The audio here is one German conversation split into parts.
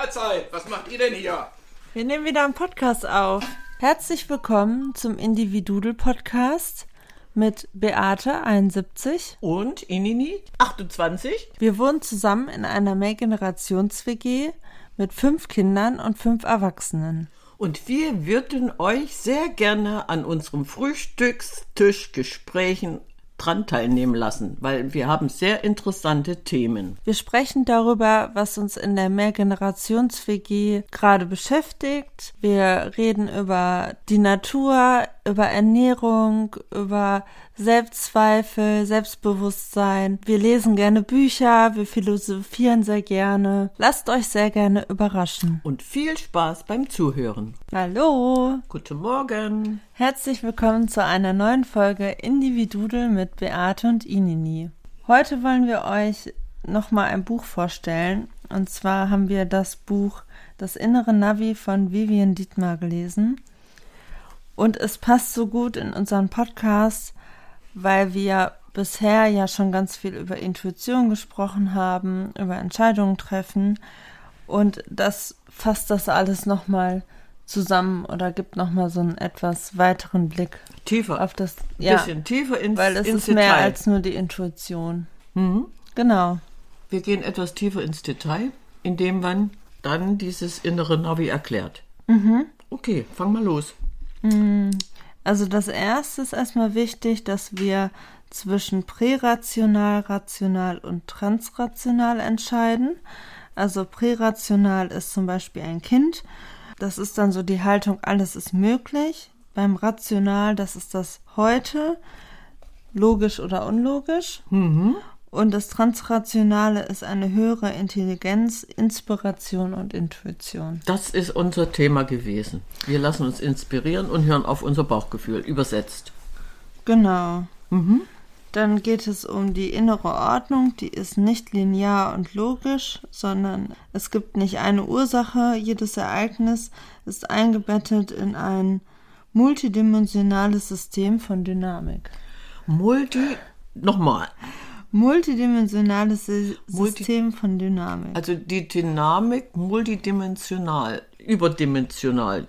Mahlzeit, was macht ihr denn hier? Wir nehmen wieder einen Podcast auf. Herzlich willkommen zum Individudel Podcast mit Beate 71 und Inini 28. Wir wohnen zusammen in einer Mehrgenerations-WG mit fünf Kindern und fünf Erwachsenen. Und wir würden euch sehr gerne an unserem Frühstückstischgesprächen dran teilnehmen lassen, weil wir haben sehr interessante Themen. Wir sprechen darüber, was uns in der Mehrgenerations-WG gerade beschäftigt. Wir reden über die Natur, über Ernährung, über Selbstzweifel, Selbstbewusstsein. Wir lesen gerne Bücher, wir philosophieren sehr gerne. Lasst euch sehr gerne überraschen. Und viel Spaß beim Zuhören. Hallo. Guten Morgen. Herzlich willkommen zu einer neuen Folge Individudel mit Beate und Inini. Heute wollen wir euch nochmal ein Buch vorstellen. Und zwar haben wir das Buch Das innere Navi von Vivian Dietmar gelesen. Und es passt so gut in unseren Podcast, weil wir bisher ja schon ganz viel über Intuition gesprochen haben, über Entscheidungen treffen und das fasst das alles nochmal zusammen oder gibt nochmal so einen etwas weiteren Blick tiefer auf das ja, bisschen tiefer ins weil es ins ist mehr als nur die Intuition. Mhm. Genau. Wir gehen etwas tiefer ins Detail, indem man dann dieses innere Navi erklärt. Mhm. Okay, fang mal los. Mhm. Also das erste ist erstmal wichtig, dass wir zwischen prärational, rational und transrational entscheiden. Also prärational ist zum Beispiel ein Kind. Das ist dann so die Haltung, alles ist möglich. Beim Rational, das ist das heute, logisch oder unlogisch. Mhm. Und das Transrationale ist eine höhere Intelligenz, Inspiration und Intuition. Das ist unser Thema gewesen. Wir lassen uns inspirieren und hören auf unser Bauchgefühl, übersetzt. Genau. Mhm. Dann geht es um die innere Ordnung, die ist nicht linear und logisch, sondern es gibt nicht eine Ursache, jedes Ereignis ist eingebettet in ein multidimensionales System von Dynamik. Multi, nochmal. Multidimensionales System Multi von Dynamik. Also die Dynamik multidimensional, überdimensional.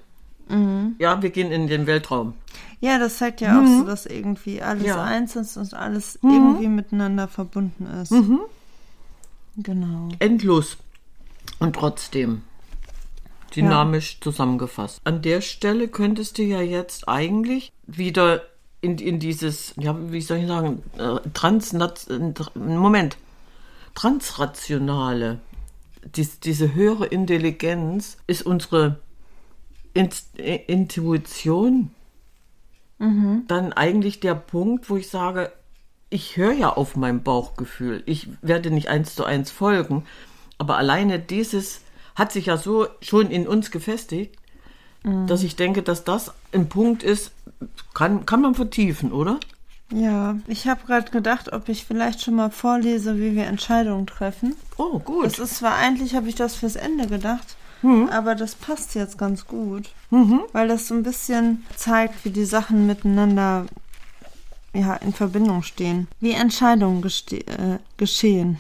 Mhm. Ja, wir gehen in den Weltraum. Ja, das zeigt ja mhm. auch so, dass irgendwie alles ja. eins ist und alles mhm. irgendwie miteinander verbunden ist. Mhm. Genau. Endlos. Und trotzdem dynamisch ja. zusammengefasst. An der Stelle könntest du ja jetzt eigentlich wieder in, in dieses, ja, wie soll ich sagen, äh, transnat Moment, transrationale, dies, diese höhere Intelligenz ist unsere in Intuition mhm. dann eigentlich der Punkt, wo ich sage, ich höre ja auf mein Bauchgefühl. Ich werde nicht eins zu eins folgen. Aber alleine dieses hat sich ja so schon in uns gefestigt, mhm. dass ich denke, dass das ein Punkt ist, kann, kann man vertiefen, oder? Ja, ich habe gerade gedacht, ob ich vielleicht schon mal vorlese, wie wir Entscheidungen treffen. Oh, gut. Das ist zwar eigentlich, habe ich das fürs Ende gedacht, Mhm. Aber das passt jetzt ganz gut, mhm. weil das so ein bisschen zeigt, wie die Sachen miteinander ja, in Verbindung stehen. Wie Entscheidungen äh, geschehen.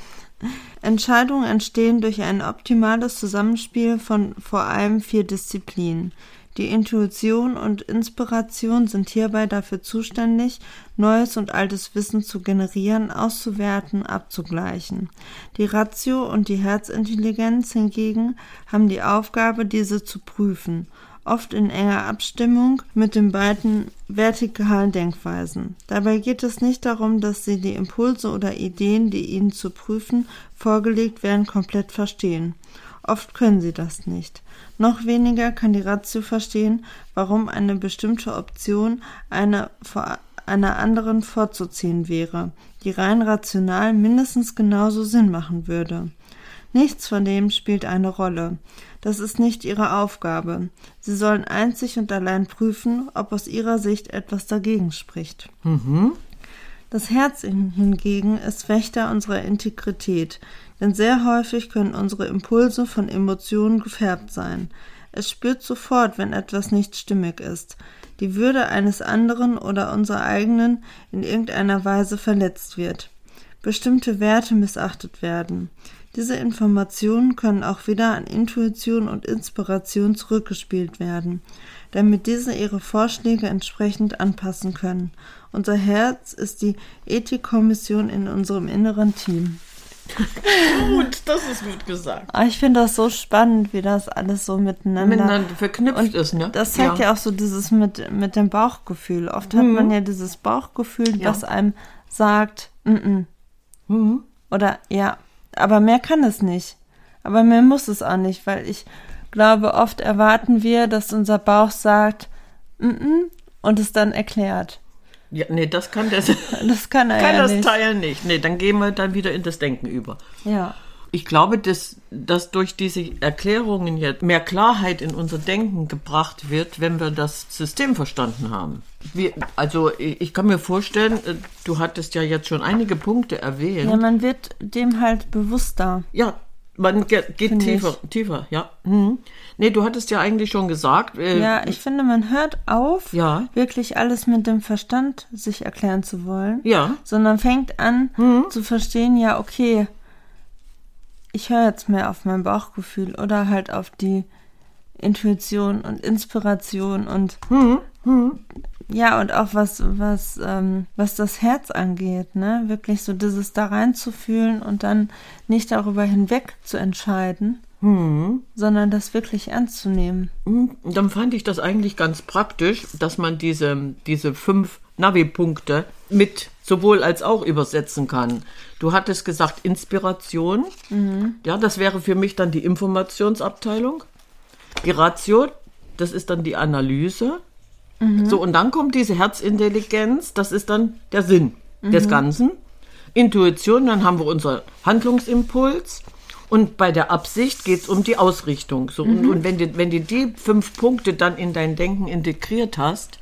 Entscheidungen entstehen durch ein optimales Zusammenspiel von vor allem vier Disziplinen. Die Intuition und Inspiration sind hierbei dafür zuständig, neues und altes Wissen zu generieren, auszuwerten, abzugleichen. Die Ratio und die Herzintelligenz hingegen haben die Aufgabe, diese zu prüfen, oft in enger Abstimmung mit den beiden vertikalen Denkweisen. Dabei geht es nicht darum, dass sie die Impulse oder Ideen, die ihnen zu prüfen vorgelegt werden, komplett verstehen. Oft können sie das nicht. Noch weniger kann die Ratio verstehen, warum eine bestimmte Option einer vor einer anderen vorzuziehen wäre, die rein rational mindestens genauso Sinn machen würde. Nichts von dem spielt eine Rolle. Das ist nicht ihre Aufgabe. Sie sollen einzig und allein prüfen, ob aus ihrer Sicht etwas dagegen spricht. Mhm. Das Herz hingegen ist Wächter unserer Integrität, denn sehr häufig können unsere Impulse von Emotionen gefärbt sein. Es spürt sofort, wenn etwas nicht stimmig ist, die Würde eines anderen oder unserer eigenen in irgendeiner Weise verletzt wird, bestimmte Werte missachtet werden. Diese Informationen können auch wieder an Intuition und Inspiration zurückgespielt werden, damit diese ihre Vorschläge entsprechend anpassen können. Unser Herz ist die Ethikkommission in unserem inneren Team. Gut, das ist gut gesagt. Aber ich finde das so spannend, wie das alles so miteinander, Miteinander verknüpft und ist, ne? Das zeigt ja. auch so dieses mit, mit dem Bauchgefühl. Oft hat man ja dieses Bauchgefühl, Ja. was einem sagt, mm -mm. oder ja, aber mehr kann es nicht. Aber mehr muss es auch nicht, weil ich glaube, oft erwarten wir, dass unser Bauch sagt, mm -mm, und es dann erklärt. Ja, nee, das kann das, Das kann er kann ja das nicht. Teil nicht. Nee, dann gehen wir dann wieder in das Denken über. Ja. Ich glaube, dass, dass durch diese Erklärungen jetzt mehr Klarheit in unser Denken gebracht wird, wenn wir das System verstanden haben. Wir, also ich ich kann mir vorstellen, äh, du hattest ja jetzt schon einige Punkte erwähnt. ja, man wird dem halt bewusster. Ja, man ge geht Finde tiefer, tiefer, ja. Mhm. Nee, du hattest ja eigentlich schon gesagt. Äh, Ja, ich finde, man hört auf, Ja. wirklich alles mit dem Verstand sich erklären zu wollen, Ja. sondern fängt an zu verstehen, ja, okay, ich höre jetzt mehr auf mein Bauchgefühl oder halt auf die Intuition und Inspiration und ja, und auch was, was, ähm, was das Herz angeht, ne? Wirklich so dieses da reinzufühlen und dann nicht darüber hinweg zu entscheiden, sondern das wirklich ernst zu nehmen. Mhm. Dann fand ich das eigentlich ganz praktisch, dass man diese, diese fünf Navi-Punkte mit sowohl als auch übersetzen kann. Du hattest gesagt Inspiration. Ja, das wäre für mich dann die Informationsabteilung. Die Ratio, das ist dann die Analyse. So, und dann kommt diese Herzintelligenz, das ist dann der Sinn des Ganzen. Intuition, dann haben wir unser Handlungsimpuls. Und bei der Absicht geht es um die Ausrichtung. So, und, und wenn du wenn du die fünf Punkte dann in dein Denken integriert hast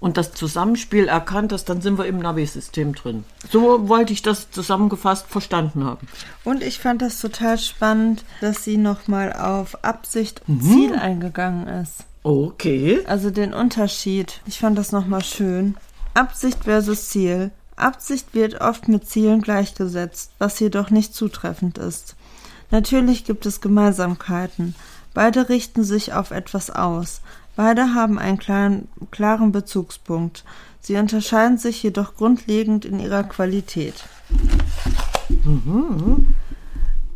und das Zusammenspiel erkannt hast, dann sind wir im Navi-System drin. So wollte ich das zusammengefasst verstanden haben. Und ich fand das total spannend, dass sie nochmal auf Absicht und Ziel eingegangen ist. Okay. Also den Unterschied. Ich fand das nochmal schön. Absicht versus Ziel. Absicht wird oft mit Zielen gleichgesetzt, was jedoch nicht zutreffend ist. Natürlich gibt es Gemeinsamkeiten. Beide richten sich auf etwas aus. Beide haben einen klaren, klaren Bezugspunkt. Sie unterscheiden sich jedoch grundlegend in ihrer Qualität.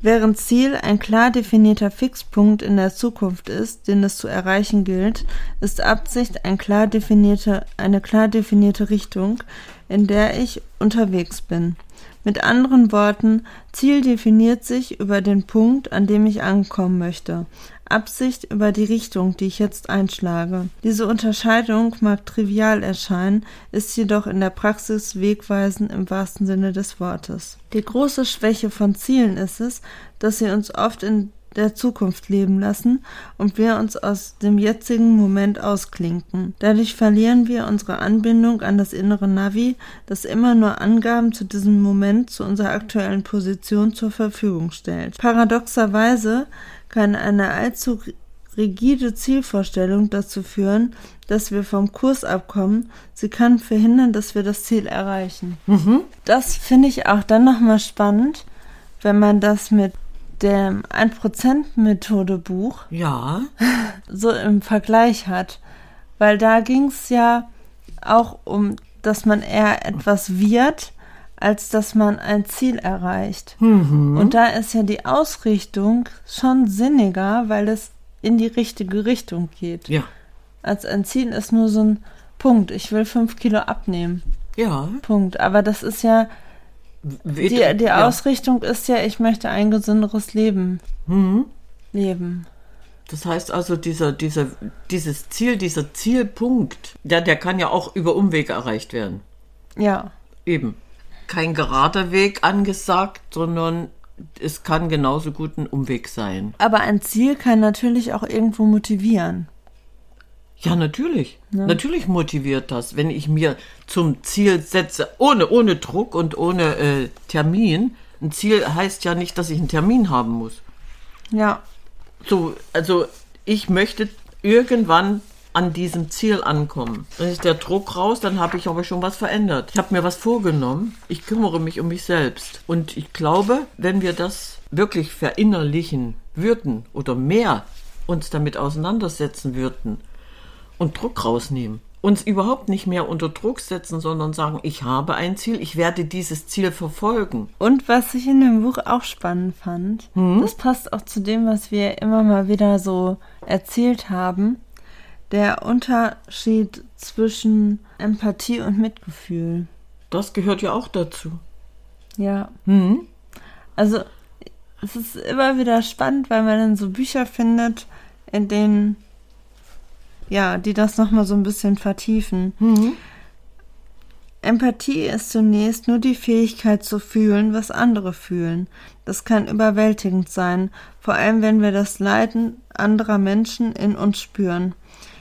Während Ziel ein klar definierter Fixpunkt in der Zukunft ist, den es zu erreichen gilt, ist Absicht ein klar eine klar definierte Richtung, in der ich unterwegs bin. Mit anderen Worten, Ziel definiert sich über den Punkt, an dem ich ankommen möchte. Absicht über die Richtung, die ich jetzt einschlage. Diese Unterscheidung mag trivial erscheinen, ist jedoch in der Praxis wegweisend im wahrsten Sinne des Wortes. Die große Schwäche von Zielen ist es, dass sie uns oft in der Zukunft leben lassen und wir uns aus dem jetzigen Moment ausklinken. Dadurch verlieren wir unsere Anbindung an das innere Navi, das immer nur Angaben zu diesem Moment zu unserer aktuellen Position zur Verfügung stellt. Paradoxerweise kann eine allzu rigide Zielvorstellung dazu führen, dass wir vom Kurs abkommen. Sie kann verhindern, dass wir das Ziel erreichen. Das finde ich auch dann nochmal spannend, wenn man das mit dem 1%-Methode Buch Ja. so im Vergleich hat. Weil da ging es ja auch um, dass man eher etwas wird, als dass man ein Ziel erreicht. Und da ist ja die Ausrichtung schon sinniger, weil es in die richtige Richtung geht. Ja. Als ein Ziel ist nur so ein Punkt. Ich will fünf Kilo abnehmen. Ja. Punkt. Aber das ist ja, die, die ja. Ausrichtung ist ja, ich möchte ein gesünderes Leben leben. Das heißt also, dieser, dieser, dieses Ziel, dieser Zielpunkt, der, der kann ja auch über Umwege erreicht werden. Ja. Eben. Kein gerader Weg angesagt, sondern es kann genauso gut ein Umweg sein. Aber ein Ziel kann natürlich auch irgendwo motivieren. Ja, natürlich. Natürlich motiviert das, wenn ich mir zum Ziel setze, ohne, ohne Druck und ohne äh, Termin. Ein Ziel heißt ja nicht, dass ich einen Termin haben muss. Ja. So, also ich möchte irgendwann an diesem Ziel ankommen. Dann ist der Druck raus, dann habe ich aber schon was verändert. Ich habe mir was vorgenommen. Ich kümmere mich um mich selbst. Und ich glaube, wenn wir das wirklich verinnerlichen würden oder mehr uns damit auseinandersetzen würden und Druck rausnehmen, uns überhaupt nicht mehr unter Druck setzen, sondern sagen, ich habe ein Ziel, ich werde dieses Ziel verfolgen. Und was ich in dem Buch auch spannend fand, das passt auch zu dem, was wir immer mal wieder so erzählt haben, der Unterschied zwischen Empathie und Mitgefühl. Das gehört ja auch dazu. Ja. Also es ist immer wieder spannend, weil man dann so Bücher findet, in denen ja, die das nochmal so ein bisschen vertiefen. Empathie ist zunächst nur die Fähigkeit zu fühlen, was andere fühlen. Das kann überwältigend sein, vor allem wenn wir das Leiden anderer Menschen in uns spüren.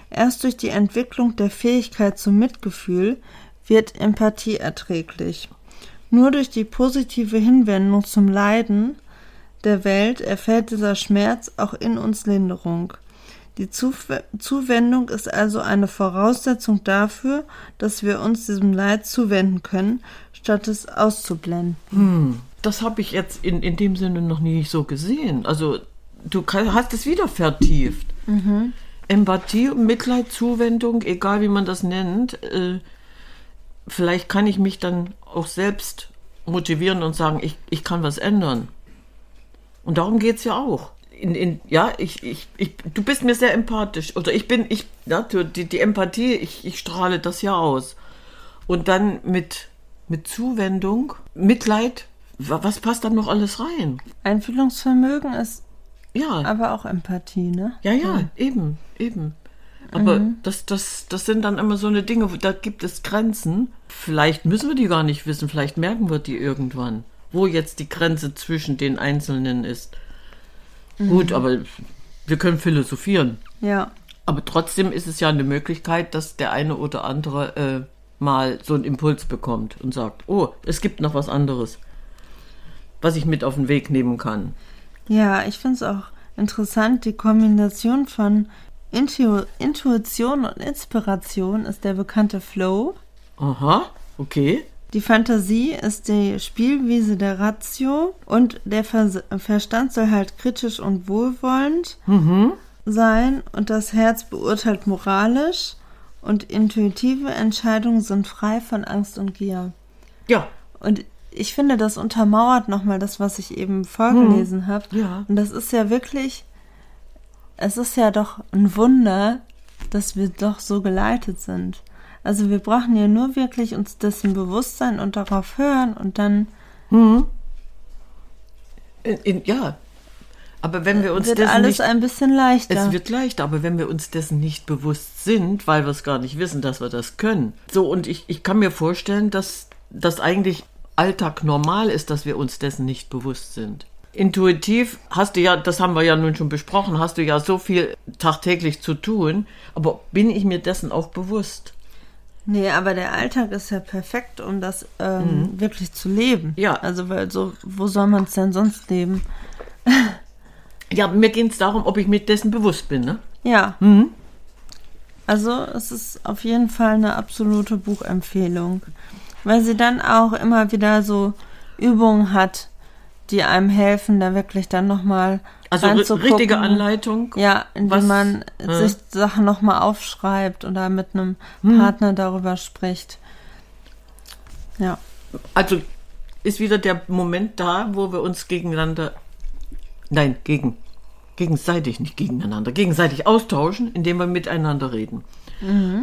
Erst durch die Entwicklung der Fähigkeit zum Mitgefühl wird Empathie erträglich. Nur durch die positive Hinwendung zum Leiden der Welt erfährt dieser Schmerz auch in uns Linderung. Die Zuw- Zuwendung ist also eine Voraussetzung dafür, dass wir uns diesem Leid zuwenden können, statt es auszublenden. Das habe ich jetzt in, in dem Sinne noch nie so gesehen. Also du hast es wieder vertieft. Empathie, Mitleid, Zuwendung, egal wie man das nennt, äh, vielleicht kann ich mich dann auch selbst motivieren und sagen, ich, ich kann was ändern. Und darum geht's ja auch. In, in, ja, ich, ich, ich, du bist mir sehr empathisch. Oder ich bin, ich, ja, du, die, die Empathie, ich, ich strahle das ja aus. Und dann mit, mit Zuwendung, Mitleid, wa- was passt dann noch alles rein? Einfühlungsvermögen ist Ja, aber auch Empathie, ne? ja, ja, eben, eben. Aber das, das, das sind dann immer so eine Dinge, da gibt es Grenzen. Vielleicht müssen wir die gar nicht wissen, vielleicht merken wir die irgendwann, wo jetzt die Grenze zwischen den Einzelnen ist. Gut, aber wir können philosophieren. Ja. Aber trotzdem ist es ja eine Möglichkeit, dass der eine oder andere äh, mal so einen Impuls bekommt und sagt, oh, es gibt noch was anderes, was ich mit auf den Weg nehmen kann. Ja, ich finde es auch interessant, die Kombination von Intu Intuition und Inspiration ist der bekannte Flow. Aha, okay. Die Fantasie ist die Spielwiese der Ratio und der Vers Verstand soll halt kritisch und wohlwollend sein und das Herz beurteilt moralisch und intuitive Entscheidungen sind frei von Angst und Gier. Ja, Und ich finde, das untermauert nochmal das, was ich eben vorgelesen habe. Ja. Und das ist ja wirklich, es ist ja doch ein Wunder, dass wir doch so geleitet sind. Also wir brauchen ja nur wirklich uns dessen bewusst sein und darauf hören und dann in, in, ja. Aber wenn wir uns wird dessen alles nicht, ein bisschen leichter. es wird leichter, aber wenn wir uns dessen nicht bewusst sind, weil wir es gar nicht wissen, dass wir das können. So, und ich, ich kann mir vorstellen, dass das eigentlich Alltag normal ist, dass wir uns dessen nicht bewusst sind. Intuitiv hast du ja, das haben wir ja nun schon besprochen, hast du ja so viel tagtäglich zu tun, aber bin ich mir dessen auch bewusst? Nee, aber der Alltag ist ja perfekt, um das ähm, wirklich zu leben. Mhm. Ja. Also weil so, wo soll man es denn sonst leben? Ja, mir geht es darum, ob ich mir dessen bewusst bin, ne? Ja. Mhm. Also es ist auf jeden Fall eine absolute Buchempfehlung, weil sie dann auch immer wieder so Übungen hat, die einem helfen, da wirklich dann nochmal Also ri- richtige Anleitung. Ja, indem was- man äh. sich Sachen nochmal aufschreibt oder mit einem Hm. Partner darüber spricht. Ja. Also ist wieder der Moment da, wo wir uns gegeneinander, nein, gegen, gegenseitig, nicht gegeneinander, gegenseitig austauschen, indem wir miteinander reden.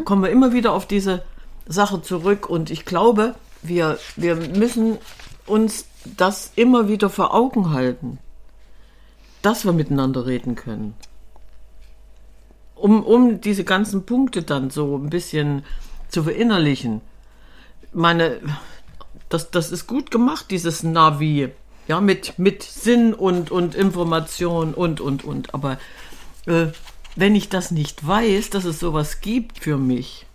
Kommen wir immer wieder auf diese Sache zurück und ich glaube, wir, wir müssen uns das immer wieder vor Augen halten, dass wir miteinander reden können. Um, um diese ganzen Punkte dann so ein bisschen zu verinnerlichen. Meine, das, das ist gut gemacht, dieses Navi. Ja, mit, mit Sinn und, und Information und, und, und. Aber äh, wenn ich das nicht weiß, dass es sowas gibt für mich,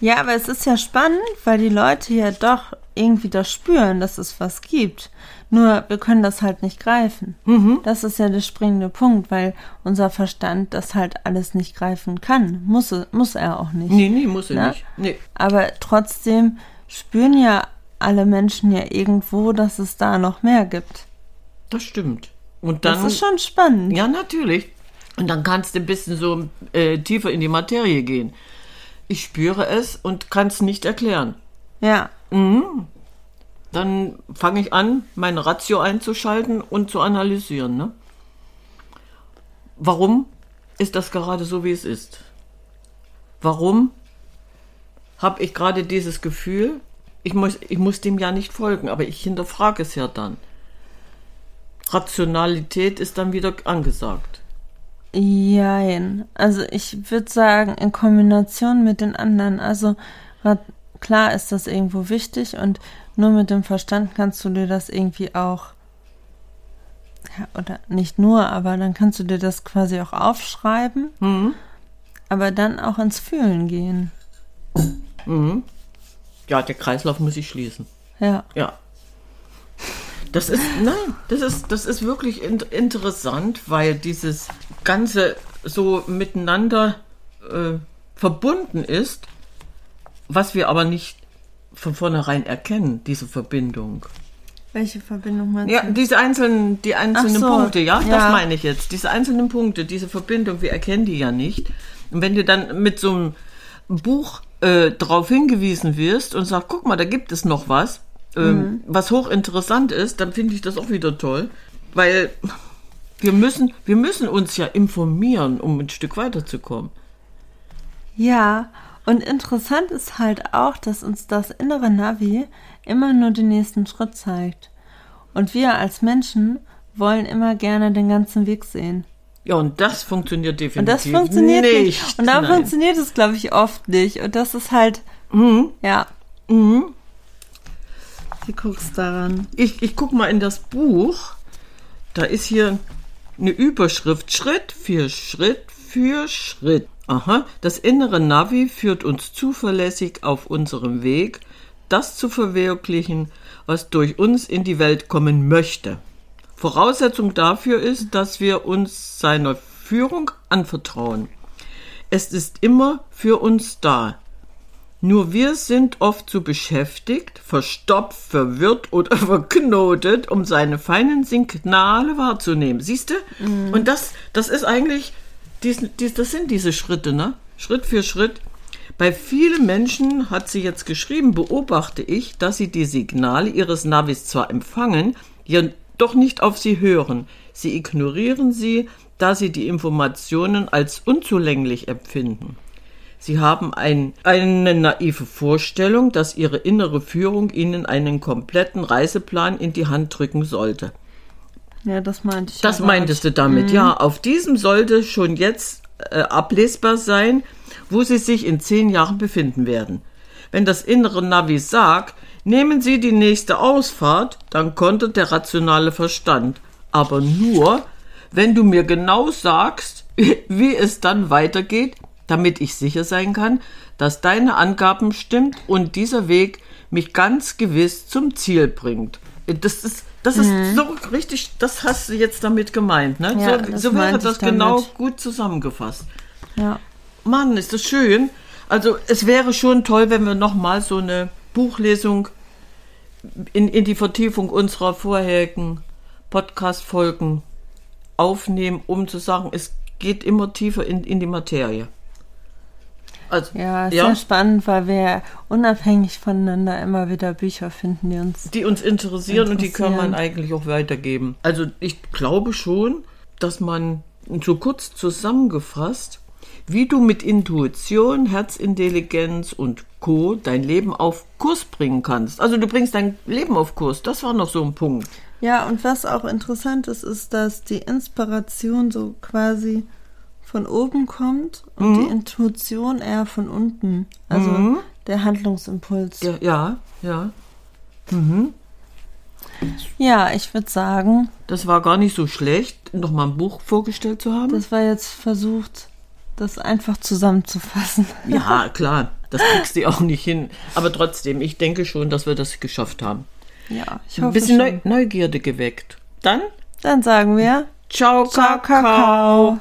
Ja, aber es ist ja spannend, weil die Leute ja doch irgendwie das spüren, dass es was gibt. Nur wir können das halt nicht greifen. Das ist ja der springende Punkt, weil unser Verstand das halt alles nicht greifen kann. Muss, er- muss er auch nicht. Nee, nee, muss ich Na? nicht. Nee. Aber trotzdem spüren ja alle Menschen ja irgendwo, dass es da noch mehr gibt. Das stimmt. Und dann. Das ist schon spannend. Ja, natürlich. Und dann kannst du ein bisschen so äh, tiefer in die Materie gehen. Ich spüre es und kann es nicht erklären. Ja. Dann fange ich an, meine Ratio einzuschalten und zu analysieren. Ne? Warum ist das gerade so, wie es ist? Warum habe ich gerade dieses Gefühl? Ich muss, ich muss dem ja nicht folgen, aber ich hinterfrage es ja dann. Rationalität ist dann wieder angesagt. Jein. Also ich würde sagen, in Kombination mit den anderen. Also klar ist das irgendwo wichtig und nur mit dem Verstand kannst du dir das irgendwie auch, ja, oder nicht nur, aber dann kannst du dir das quasi auch aufschreiben, aber dann auch ins Fühlen gehen. Ja, der Kreislauf muss ich schließen. Ja. Ja. Das ist, nein, das ist, das ist wirklich in, interessant, weil dieses Ganze so miteinander äh, verbunden ist, was wir aber nicht von vornherein erkennen, diese Verbindung. Welche Verbindung meinst Ja, du? diese einzelnen, die einzelnen so, Punkte, ja, das ja. meine ich jetzt. Diese einzelnen Punkte, diese Verbindung, wir erkennen die ja nicht. Und wenn du dann mit so einem Buch äh, darauf hingewiesen wirst und sagst, guck mal, da gibt es noch was, ähm, Mhm. was hochinteressant ist, dann finde ich das auch wieder toll. Weil wir müssen, wir müssen uns ja informieren, um ein Stück weiterzukommen. Ja, und interessant ist halt auch, dass uns das innere Navi immer nur den nächsten Schritt zeigt. Und wir als Menschen wollen immer gerne den ganzen Weg sehen. Ja, und das funktioniert definitiv Und das funktioniert nicht. nicht. Und da Nein. funktioniert es, glaube ich, oft nicht. Und das ist halt, ja. Wie guckst daran? Ich, ich guck mal in das Buch. Da ist hier eine Überschrift Schritt für Schritt für Schritt. Aha, das innere Navi führt uns zuverlässig auf unserem Weg, das zu verwirklichen, was durch uns in die Welt kommen möchte. Voraussetzung dafür ist, dass wir uns seiner Führung anvertrauen. Es ist immer für uns da. Nur wir sind oft zu beschäftigt, verstopft, verwirrt oder verknotet, um seine feinen Signale wahrzunehmen. Siehst du? Und das, das ist eigentlich, dies, dies, das sind diese Schritte, ne? Schritt für Schritt. Bei vielen Menschen, hat sie jetzt geschrieben, beobachte ich, dass sie die Signale ihres Navis zwar empfangen, jedoch nicht auf sie hören. Sie ignorieren sie, da sie die Informationen als unzulänglich empfinden. Sie haben ein, eine naive Vorstellung, dass ihre innere Führung ihnen einen kompletten Reiseplan in die Hand drücken sollte. Ja, das meinte ich. Das meintest du damit, ja. Auf diesem sollte schon jetzt äh, ablesbar sein, wo sie sich in zehn Jahren befinden werden. Wenn das innere Navi sagt, nehmen Sie die nächste Ausfahrt, dann kontert der rationale Verstand. Aber nur, wenn du mir genau sagst, wie es dann weitergeht, damit ich sicher sein kann, dass deine Angaben stimmt und dieser Weg mich ganz gewiss zum Ziel bringt. Das ist, das ist so richtig, das hast du jetzt damit gemeint, ne? Mhm. Ja, so so wäre das damit. genau gut zusammengefasst. Ja. Mann, ist das schön. Also es wäre schon toll, wenn wir nochmal so eine Buchlesung in, in die Vertiefung unserer vorherigen Podcast-Folgen aufnehmen, um zu sagen, es geht immer tiefer in, in die Materie. Also, Ja, ist ja, sehr spannend, weil wir unabhängig voneinander immer wieder Bücher finden, die uns. die uns interessieren, und die kann man Interessieren. eigentlich auch weitergeben. Also ich glaube schon, dass man so kurz zusammengefasst, wie du mit Intuition, Herzintelligenz und Co. dein Leben auf Kurs bringen kannst. Also du bringst dein Leben auf Kurs. Das war noch so ein Punkt. Ja, und was auch interessant ist, ist, dass die Inspiration so quasi von oben kommt und Mhm. die Intuition eher von unten. Also der Handlungsimpuls. Ja, ja, ja. Ja, ich würde sagen, Das war gar nicht so schlecht, nochmal ein Buch vorgestellt zu haben. das war jetzt versucht, das einfach zusammenzufassen. Ja, klar, das kriegst du auch nicht hin. Aber trotzdem, ich denke schon, dass wir das geschafft haben. Ja, ich Ein hoffe bisschen schon. Neu Neugierde geweckt. Dann, Dann sagen wir ciao, Ciao, Kakao. Kakao.